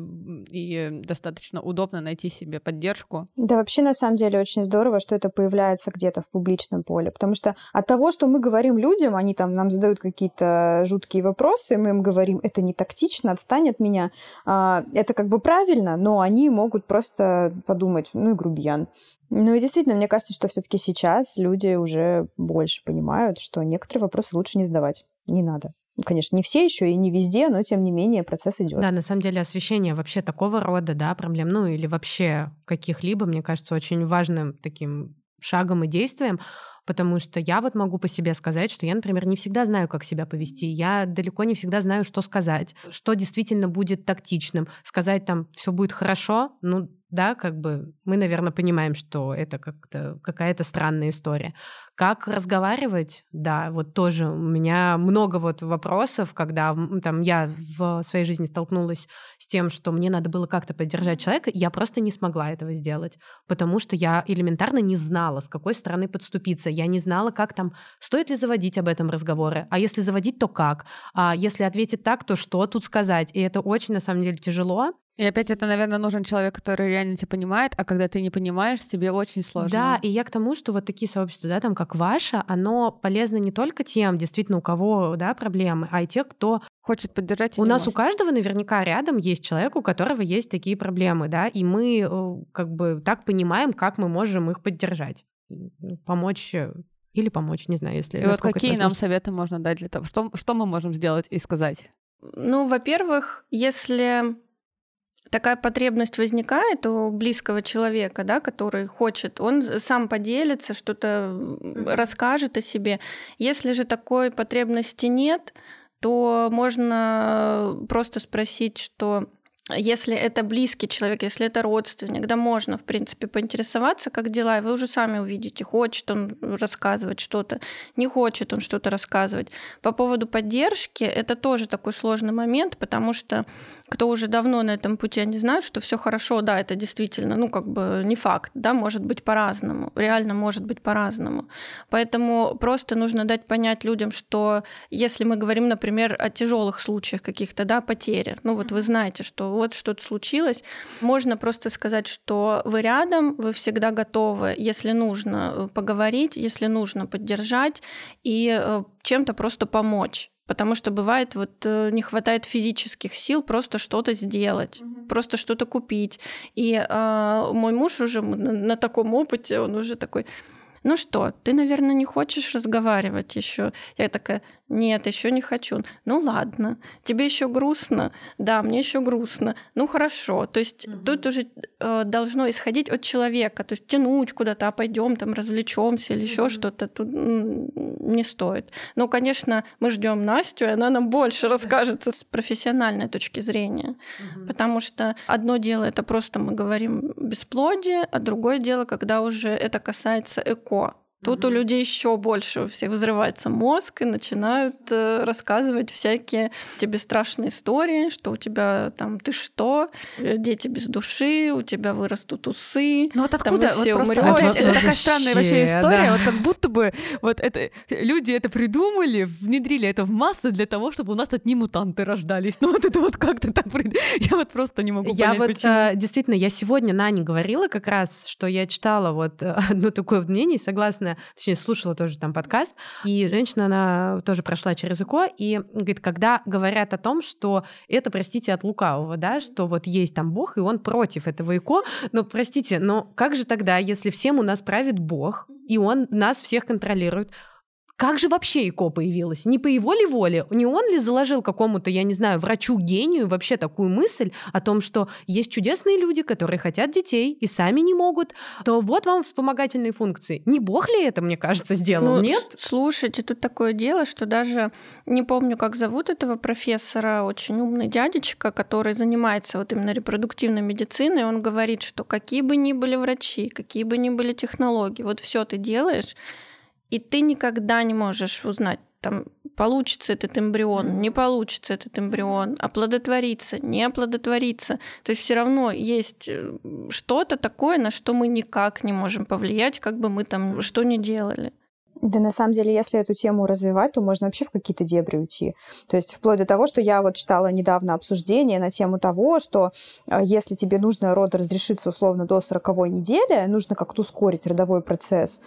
S1: и достаточно удобно найти себе поддержку.
S3: Да, вообще, на самом деле, очень здорово, что это появляется где-то в публичном поле, потому что от того, что мы говорим людям, они там нам задают какие-то жуткие вопросы, мы им говорим, это не тактично, отстань от меня, а, это как бы правильно, но они могут просто подумать, ну и грубиян. Ну и действительно, мне кажется, что все-таки сейчас люди уже больше понимают, что некоторые вопросы лучше не задавать. Не надо. Ну, конечно, не все еще и не везде, но тем не менее процесс идет.
S2: Да, на самом деле освещение вообще такого рода, да, проблем, ну или вообще каких-либо, мне кажется, очень важным таким шагом и действием, потому что я вот могу по себе сказать, что я, например, не всегда знаю, как себя повести, я далеко не всегда знаю, что сказать, что действительно будет тактичным. Сказать там все будет хорошо, ну да, как бы мы, наверное, понимаем, что это как-то какая-то странная история. Как разговаривать? Да, вот тоже у меня много вот вопросов, когда там я в своей жизни столкнулась с тем, что мне надо было как-то поддержать человека, я просто не смогла этого сделать, потому что я элементарно не знала, с какой стороны подступиться. Я не знала, как там, стоит ли заводить об этом разговоры, а если заводить, то как, а если ответить так, то что тут сказать. И это очень, на самом деле, тяжело,
S1: и опять это, наверное, нужен человек, который реально тебя понимает, а когда ты не понимаешь, тебе очень сложно.
S2: Да, и я к тому, что вот такие сообщества, да, там как ваше, оно полезно не только тем, действительно, у кого, да, проблемы, а и тех, кто
S1: хочет поддержать.
S2: У нас может. у каждого наверняка рядом есть человек, у которого есть такие проблемы, да, и мы э, как бы так понимаем, как мы можем их поддержать, помочь э, или помочь, не знаю, если.
S1: И вот какие нам советы можно дать для того, что что мы можем сделать и сказать?
S5: Ну, во-первых, если такая потребность возникает у близкого человека, да, который хочет, он сам поделится, что-то расскажет о себе. Если же такой потребности нет, то можно просто спросить, что если это близкий человек, если это родственник, да, можно, в принципе, поинтересоваться, как дела, и вы уже сами увидите, хочет он рассказывать что-то, не хочет он что-то рассказывать. По поводу поддержки, это тоже такой сложный момент, потому что кто уже давно на этом пути, они знают, что все хорошо, да, это действительно, ну, как бы не факт, да, может быть по-разному, реально может быть по-разному. Поэтому просто нужно дать понять людям, что если мы говорим, например, о тяжелых случаях каких-то, да, потери, ну, вот вы знаете, что вот что-то случилось, можно просто сказать, что вы рядом, вы всегда готовы, если нужно э, поговорить, если нужно поддержать и э, чем-то просто помочь. Потому что бывает, вот э, не хватает физических сил просто что-то сделать, mm-hmm. просто что-то купить. И э, мой муж уже на, на таком опыте, он уже такой, ну что, ты, наверное, не хочешь разговаривать еще? Я такая, нет, еще не хочу. Ну ладно, тебе еще грустно? Да, мне еще грустно. Ну хорошо. То есть угу. тут уже э, должно исходить от человека, то есть тянуть куда-то, а пойдем там развлечемся или еще угу. что-то тут не стоит. Но, конечно, мы ждем Настю, и она нам больше расскажет с профессиональной точки зрения, угу. потому что одно дело это просто мы говорим бесплодие, а другое дело, когда уже это касается эко Тут у людей еще больше у всех взрывается мозг и начинают э, рассказывать всякие тебе страшные истории, что у тебя там ты что, э, дети без души, у тебя вырастут усы.
S1: Ну вот откуда
S5: там все
S1: вот
S5: умрете.
S1: Это, это такая странная вообще история, да. вот как будто бы вот это люди это придумали, внедрили это в массы для того, чтобы у нас одни мутанты рождались. Ну вот это вот как-то так я вот просто не могу
S2: я
S1: понять,
S2: вот
S1: почему.
S2: Э, действительно я сегодня Нане говорила как раз, что я читала вот одно такое мнение, согласно точнее, слушала тоже там подкаст, и женщина, она тоже прошла через ЭКО, и говорит, когда говорят о том, что это, простите, от лукавого, да, что вот есть там Бог, и он против этого ЭКО, но, простите, но как же тогда, если всем у нас правит Бог, и он нас всех контролирует, как же вообще ИКО появилось? Не по его ли воле? Не он ли заложил какому-то, я не знаю, врачу-гению вообще такую мысль о том, что есть чудесные люди, которые хотят детей и сами не могут, то вот вам вспомогательные функции. Не бог ли это, мне кажется, сделал?
S5: Ну,
S2: Нет?
S5: Слушайте, тут такое дело, что даже не помню, как зовут этого профессора, очень умный дядечка, который занимается вот именно репродуктивной медициной, он говорит, что какие бы ни были врачи, какие бы ни были технологии, вот все ты делаешь, и ты никогда не можешь узнать, там, получится этот эмбрион, не получится этот эмбрион, оплодотворится, не оплодотворится. То есть все равно есть э, что-то такое, на что мы никак не можем повлиять, как бы мы там что ни делали.
S3: Да, на самом деле, если эту тему развивать, то можно вообще в какие-то дебри уйти. То есть вплоть до того, что я вот читала недавно обсуждение на тему того, что э, если тебе нужно род разрешиться условно до 40 недели, нужно как-то ускорить родовой процесс,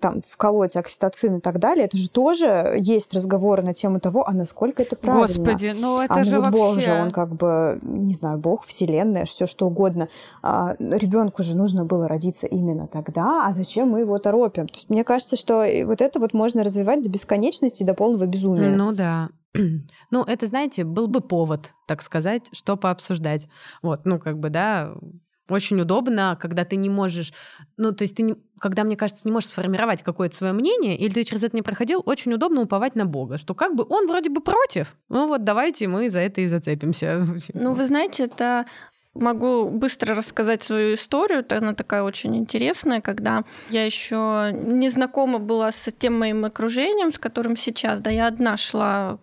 S3: там, вколоть окситоцин и так далее, это же тоже есть разговоры на тему того, а насколько это правильно.
S1: Господи, ну это
S3: а
S1: же
S3: ну,
S1: вообще...
S3: Бог же, он как бы, не знаю, Бог, Вселенная, все что угодно. А, ребенку же нужно было родиться именно тогда, а зачем мы его торопим? То есть мне кажется, что вот это вот можно развивать до бесконечности, до полного безумия.
S2: Ну да. Ну, это, знаете, был бы повод, так сказать, что пообсуждать. Вот, ну, как бы, да, очень удобно, когда ты не можешь, ну, то есть ты, не, когда, мне кажется, не можешь сформировать какое-то свое мнение, или ты через это не проходил, очень удобно уповать на Бога, что как бы он вроде бы против, ну вот давайте мы за это и зацепимся.
S5: Ну, вы знаете, это Могу быстро рассказать свою историю. Она такая очень интересная, когда я еще не знакома была с тем моим окружением, с которым сейчас. Да, я одна шла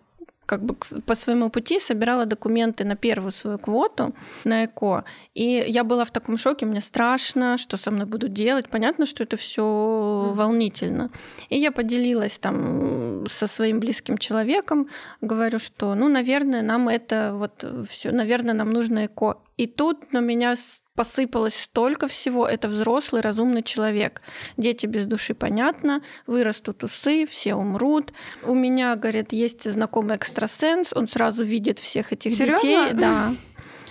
S5: как бы по своему пути собирала документы на первую свою квоту на ЭКО. И я была в таком шоке, мне страшно, что со мной будут делать. Понятно, что это все волнительно. И я поделилась там со своим близким человеком, говорю, что, ну, наверное, нам это вот все, наверное, нам нужно ЭКО. И тут на меня посыпалось столько всего. Это взрослый, разумный человек. Дети без души, понятно, вырастут усы, все умрут. У меня, говорит, есть знакомый экстрасенс, он сразу видит всех этих
S1: Серьезно?
S5: детей. Да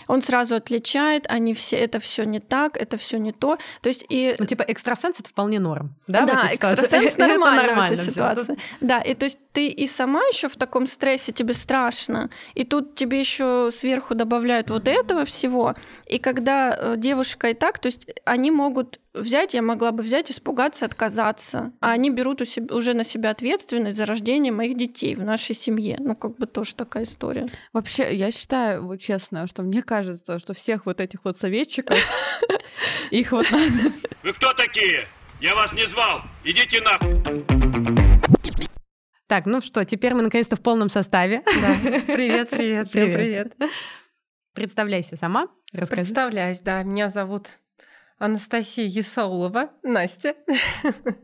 S5: он сразу отличает, они все, это все не так, это все не то. То есть и...
S2: Ну, типа, экстрасенс это вполне норм, да?
S5: Да, экстрасенс нормально в этой ситуации. Да, и то есть ты и сама еще в таком стрессе, тебе страшно, и тут тебе еще сверху добавляют вот этого всего, и когда э, девушка и так, то есть они могут взять, я могла бы взять, испугаться, отказаться. А они берут у себя, уже на себя ответственность за рождение моих детей в нашей семье. Ну, как бы тоже такая история.
S1: Вообще, я считаю, вот честно, что мне кажется, что всех вот этих вот советчиков, их вот надо...
S6: Вы кто такие? Я вас не звал. Идите нахуй.
S2: Так, ну что, теперь мы наконец-то в полном составе.
S7: Да. Привет, привет, всем привет.
S2: Представляйся сама.
S7: Расскажи. Представляюсь, да. Меня зовут Анастасия Есаулова, Настя.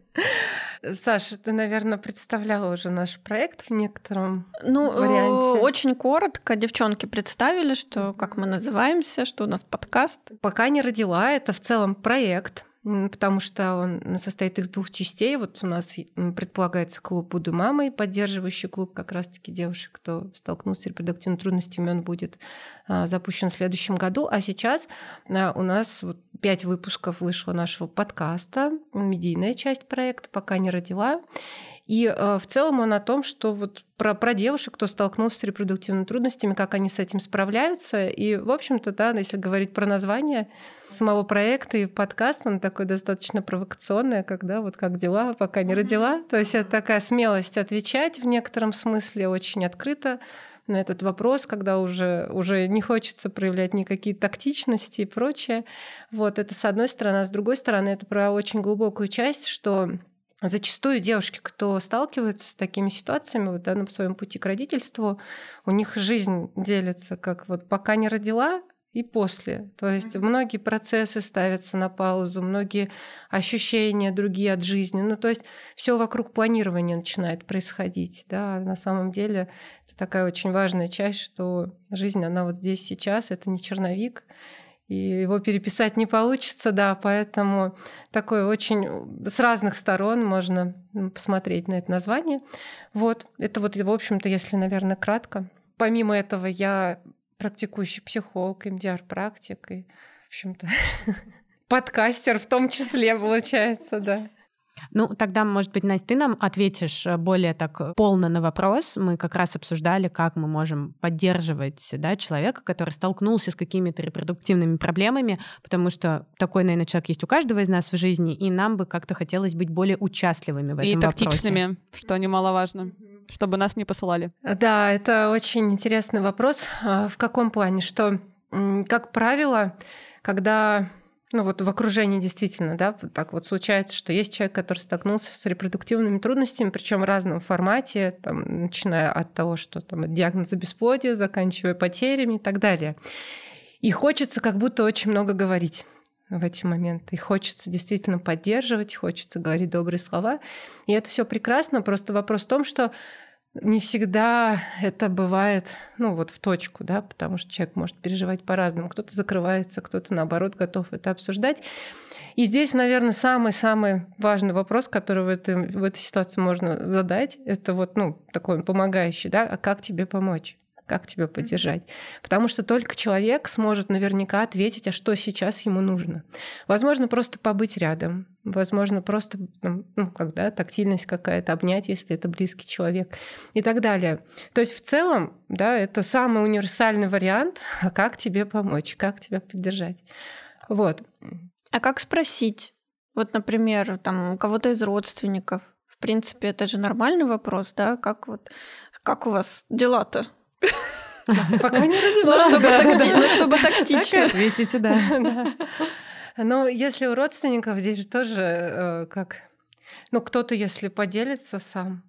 S7: Саша, ты, наверное, представляла уже наш проект в некотором ну, варианте.
S5: Очень коротко девчонки представили, что как мы называемся, что у нас подкаст.
S7: Пока не родила, это в целом проект потому что он состоит из двух частей. Вот у нас предполагается клуб «Буду мамой», поддерживающий клуб как раз-таки девушек, кто столкнулся с репродуктивными трудностями, он будет а, запущен в следующем году. А сейчас а, у нас вот пять выпусков вышло нашего подкаста, медийная часть проекта «Пока не родила». И э, в целом он о том, что вот про, про девушек, кто столкнулся с репродуктивными трудностями, как они с этим справляются. И, в общем-то, да, если говорить про название самого проекта и подкаста, он такой достаточно провокационный, когда вот как дела, пока не родила. То есть это такая смелость отвечать в некотором смысле, очень открыто на этот вопрос, когда уже, уже не хочется проявлять никакие тактичности и прочее. Вот это с одной стороны. А с другой стороны, это про очень глубокую часть, что Зачастую девушки, кто сталкиваются с такими ситуациями вот, да, на своем пути к родительству, у них жизнь делится как вот пока не родила и после. То есть mm-hmm. многие процессы ставятся на паузу, многие ощущения другие от жизни. Ну, то есть все вокруг планирования начинает происходить. Да? На самом деле это такая очень важная часть, что жизнь, она вот здесь сейчас, это не черновик, и его переписать не получится, да, поэтому такой очень с разных сторон можно посмотреть на это название. Вот, это вот, в общем-то, если, наверное, кратко. Помимо этого, я практикующий психолог, МДР-практик и, в общем-то, подкастер в том числе, получается, да.
S2: Ну, тогда, может быть, Настя, ты нам ответишь э, более так полно на вопрос. Мы как раз обсуждали, как мы можем поддерживать да, человека, который столкнулся с какими-то репродуктивными проблемами, потому что такой, наверное, человек есть у каждого из нас в жизни, и нам бы как-то хотелось быть более участливыми в этом
S1: и
S2: вопросе.
S1: И тактичными, что немаловажно, чтобы нас не посылали.
S7: Да, это очень интересный вопрос. А, в каком плане? Что, как правило, когда ну вот в окружении действительно, да, так вот случается, что есть человек, который столкнулся с репродуктивными трудностями, причем в разном формате, там, начиная от того, что там диагноза бесплодия, заканчивая потерями и так далее. И хочется как будто очень много говорить в эти моменты. И хочется действительно поддерживать, хочется говорить добрые слова. И это все прекрасно. Просто вопрос в том, что не всегда это бывает, ну вот в точку, да, потому что человек может переживать по-разному. Кто-то закрывается, кто-то наоборот готов это обсуждать. И здесь, наверное, самый-самый важный вопрос, который в, этом, в этой ситуации можно задать, это вот, ну, такой помогающий, да, а как тебе помочь? Как тебя поддержать. Потому что только человек сможет наверняка ответить, а что сейчас ему нужно. Возможно, просто побыть рядом. Возможно, просто, ну, когда тактильность какая-то, обнять, если это близкий человек и так далее. То есть в целом, да, это самый универсальный вариант, а как тебе помочь, как тебя поддержать. Вот.
S5: А как спросить? Вот, например, там у кого-то из родственников. В принципе, это же нормальный вопрос, да? Как вот, как у вас дела-то?
S7: Пока не родила.
S5: Ну, чтобы тактично.
S2: Ответите, да.
S7: Ну, если у родственников здесь же тоже э, как... Ну, кто-то, если поделится сам,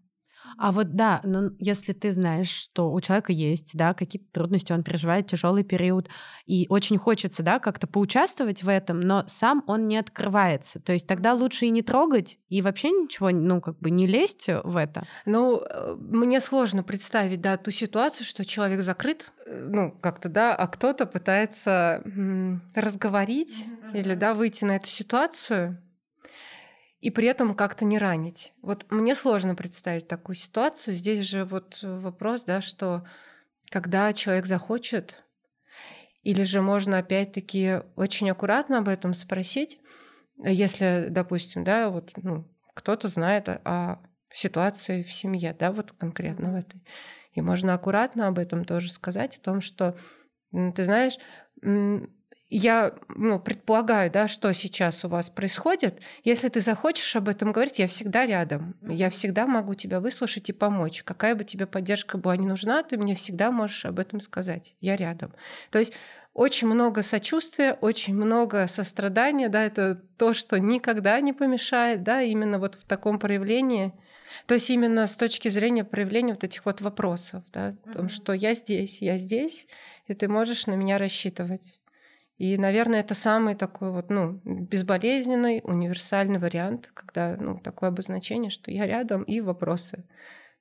S2: а вот да, ну если ты знаешь, что у человека есть, да, какие-то трудности, он переживает тяжелый период, и очень хочется, да, как-то поучаствовать в этом, но сам он не открывается. То есть тогда лучше и не трогать, и вообще ничего, ну, как бы не лезть в это.
S7: Ну, э, мне сложно представить, да, ту ситуацию, что человек закрыт, э, ну, как-то, да, а кто-то пытается разговорить mm-hmm. или, да, выйти на эту ситуацию, и при этом как-то не ранить. Вот мне сложно представить такую ситуацию. Здесь же вот вопрос, да, что когда человек захочет, или же можно опять-таки очень аккуратно об этом спросить, если, допустим, да, вот ну, кто-то знает о ситуации в семье, да, вот конкретно в этой. И можно аккуратно об этом тоже сказать, о том, что ты знаешь, я ну, предполагаю, да, что сейчас у вас происходит. Если ты захочешь об этом говорить, я всегда рядом. Я всегда могу тебя выслушать и помочь. Какая бы тебе поддержка была не нужна, ты мне всегда можешь об этом сказать. Я рядом. То есть очень много сочувствия, очень много сострадания, да, это то, что никогда не помешает, да, именно вот в таком проявлении. То есть именно с точки зрения проявления вот этих вот вопросов, да, о том, что я здесь, я здесь, и ты можешь на меня рассчитывать. И, наверное, это самый такой вот, ну, безболезненный, универсальный вариант, когда, ну, такое обозначение, что я рядом, и вопросы.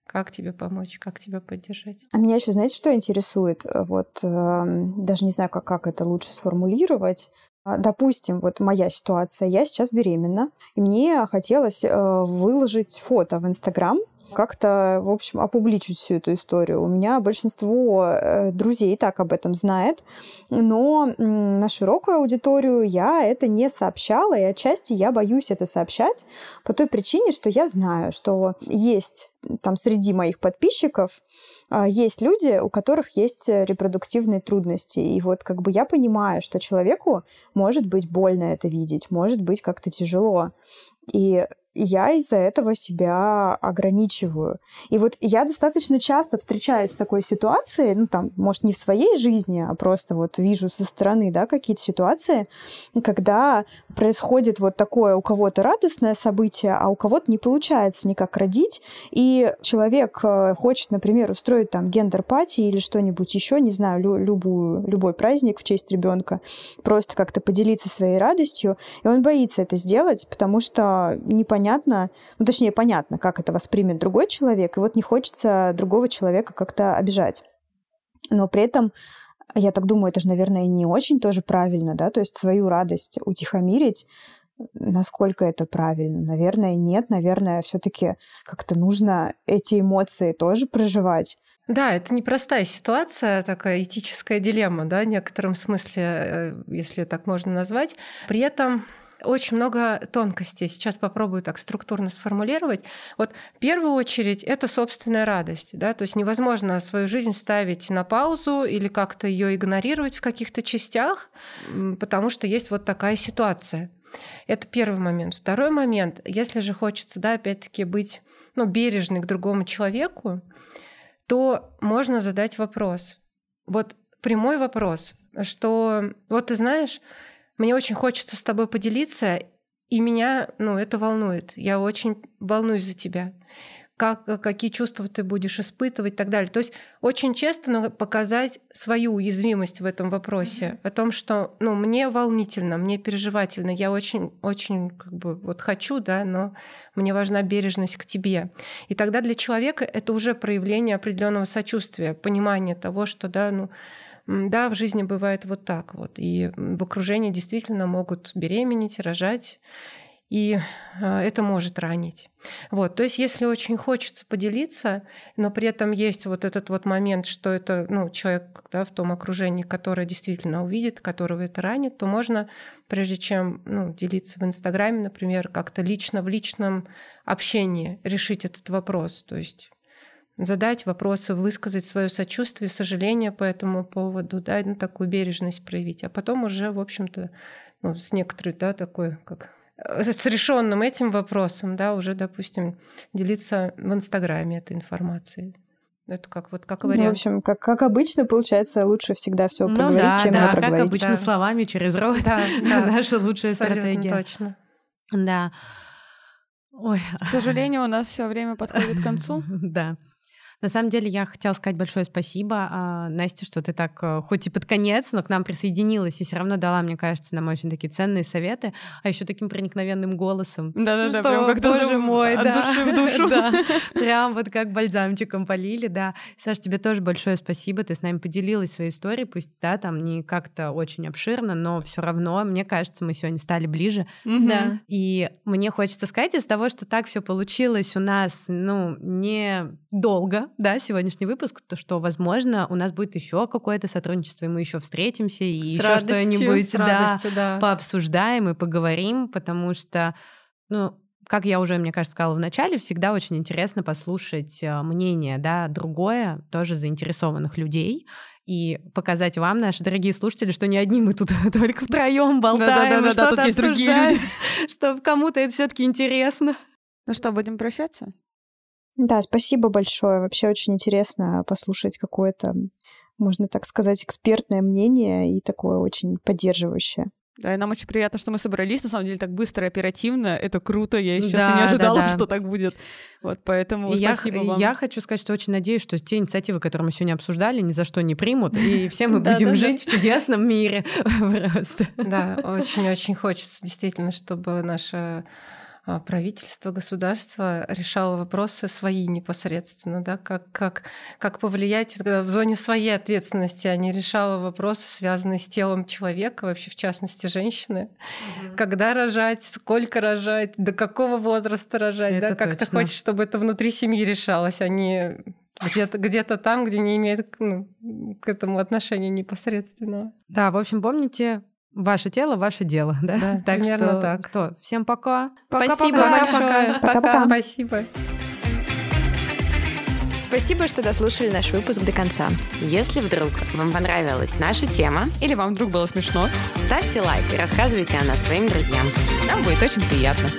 S7: Как тебе помочь, как тебя поддержать?
S3: А меня еще, знаете, что интересует? Вот э, даже не знаю, как, как это лучше сформулировать. А, допустим, вот моя ситуация, я сейчас беременна, и мне хотелось э, выложить фото в Инстаграм как-то, в общем, опубличить всю эту историю. У меня большинство э, друзей так об этом знает, но на широкую аудиторию я это не сообщала, и отчасти я боюсь это сообщать по той причине, что я знаю, что есть там среди моих подписчиков а, есть люди, у которых есть репродуктивные трудности. И вот как бы я понимаю, что человеку может быть больно это видеть, может быть как-то тяжело. И я из-за этого себя ограничиваю. И вот я достаточно часто встречаюсь с такой ситуацией, ну там, может, не в своей жизни, а просто вот вижу со стороны, да, какие-то ситуации, когда происходит вот такое у кого-то радостное событие, а у кого-то не получается никак родить, и человек э, хочет, например, устроить там gender party или что-нибудь еще, не знаю, лю- любую, любой праздник в честь ребенка, просто как-то поделиться своей радостью, и он боится это сделать, потому что непонятно, непонятно, ну, точнее, понятно, как это воспримет другой человек, и вот не хочется другого человека как-то обижать. Но при этом я так думаю, это же, наверное, не очень тоже правильно, да, то есть свою радость утихомирить, насколько это правильно? Наверное, нет, наверное, все-таки как-то нужно эти эмоции тоже проживать.
S7: Да, это непростая ситуация, такая этическая дилемма, да, в некотором смысле, э, если так можно назвать. При этом очень много тонкостей. Сейчас попробую так структурно сформулировать. Вот в первую очередь это собственная радость. Да? То есть невозможно свою жизнь ставить на паузу или как-то ее игнорировать в каких-то частях, потому что есть вот такая ситуация. Это первый момент. Второй момент, если же хочется, да, опять-таки быть ну, бережной к другому человеку, то можно задать вопрос. Вот прямой вопрос, что вот ты знаешь, мне очень хочется с тобой поделиться, и меня, ну, это волнует. Я очень волнуюсь за тебя. как, какие чувства ты будешь испытывать и так далее. То есть очень честно показать свою уязвимость в этом вопросе, mm-hmm. о том, что ну, мне волнительно, мне переживательно, я очень, очень как бы вот хочу, да, но мне важна бережность к тебе. И тогда для человека это уже проявление определенного сочувствия, понимания того, что да, ну, да, в жизни бывает вот так вот. И в окружении действительно могут беременеть, рожать и а, это может ранить. Вот, то есть, если очень хочется поделиться, но при этом есть вот этот вот момент, что это ну, человек да, в том окружении, которое действительно увидит, которого это ранит, то можно, прежде чем ну, делиться в Инстаграме, например, как-то лично в личном общении решить этот вопрос. То есть задать вопросы, высказать свое сочувствие, сожаление по этому поводу, да, ну, такую бережность проявить. А потом уже, в общем-то, ну, с некоторой, да, такой, как Э, с решенным этим вопросом, да, уже, допустим, делиться в Инстаграме этой информацией. Это как вот как вариант.
S3: Ну, в общем, как, как обычно, получается, лучше всегда все ну, проговорить,
S2: да,
S3: чем
S2: да,
S3: не проговорить.
S2: как обычно, да. словами через рот. Да, да. Наша лучшая стратегия.
S7: точно.
S2: Да.
S1: Ой. К сожалению, у нас все время подходит к концу.
S2: Да. На самом деле я хотела сказать большое спасибо, а, Насте, что ты так, э, хоть и под конец, но к нам присоединилась и все равно дала, мне кажется, нам очень такие ценные советы, а еще таким проникновенным голосом.
S1: Да-да-да,
S2: прям как боже мой,
S1: от
S2: да.
S1: души в душу.
S2: да. Прям вот как бальзамчиком полили, да. Саш, тебе тоже большое спасибо, ты с нами поделилась своей историей, пусть, да, там не как-то очень обширно, но все равно, мне кажется, мы сегодня стали ближе.
S1: Да.
S2: И мне хочется сказать из того, что так все получилось у нас, ну, не долго, да, сегодняшний выпуск, то что, возможно, у нас будет еще какое-то сотрудничество, и мы еще встретимся, и
S7: с
S2: еще что-нибудь да,
S7: да.
S2: пообсуждаем и поговорим, потому что, ну, как я уже, мне кажется, сказала в начале, всегда очень интересно послушать э, мнение, да, другое, тоже заинтересованных людей, и показать вам, наши дорогие слушатели, что не одни мы тут только втроем болтаем, что-то обсуждаем, что кому-то это все-таки интересно.
S1: Ну что, будем прощаться?
S3: Да, спасибо большое. Вообще очень интересно послушать какое-то, можно так сказать, экспертное мнение и такое очень поддерживающее.
S1: Да, и нам очень приятно, что мы собрались, на самом деле, так быстро и оперативно. Это круто, я сейчас
S2: да,
S1: не ожидала,
S2: да, да.
S1: что так будет. Вот, поэтому
S2: и
S1: спасибо
S2: я,
S1: вам.
S2: Я хочу сказать, что очень надеюсь, что те инициативы, которые мы сегодня обсуждали, ни за что не примут, и все мы будем жить в чудесном мире просто.
S7: Да, очень-очень хочется действительно, чтобы наша правительство, государство решало вопросы свои непосредственно, да, как, как, как повлиять в зоне своей ответственности, а не решало вопросы, связанные с телом человека, вообще в частности женщины. Угу. Когда рожать, сколько рожать, до какого возраста рожать, это да, как точно. ты хочешь, чтобы это внутри семьи решалось, а не где-то где там, где не имеет ну, к этому отношения непосредственного.
S2: Да, в общем, помните, Ваше тело, ваше дело, да?
S7: Да, так примерно что, так.
S2: Что, всем пока.
S7: пока Спасибо пока, большое.
S3: Пока, пока.
S7: Спасибо.
S4: Спасибо, что дослушали наш выпуск до конца. Если вдруг вам понравилась наша тема,
S1: или вам вдруг было смешно,
S4: ставьте лайк и рассказывайте о нас своим друзьям.
S1: Нам будет очень приятно.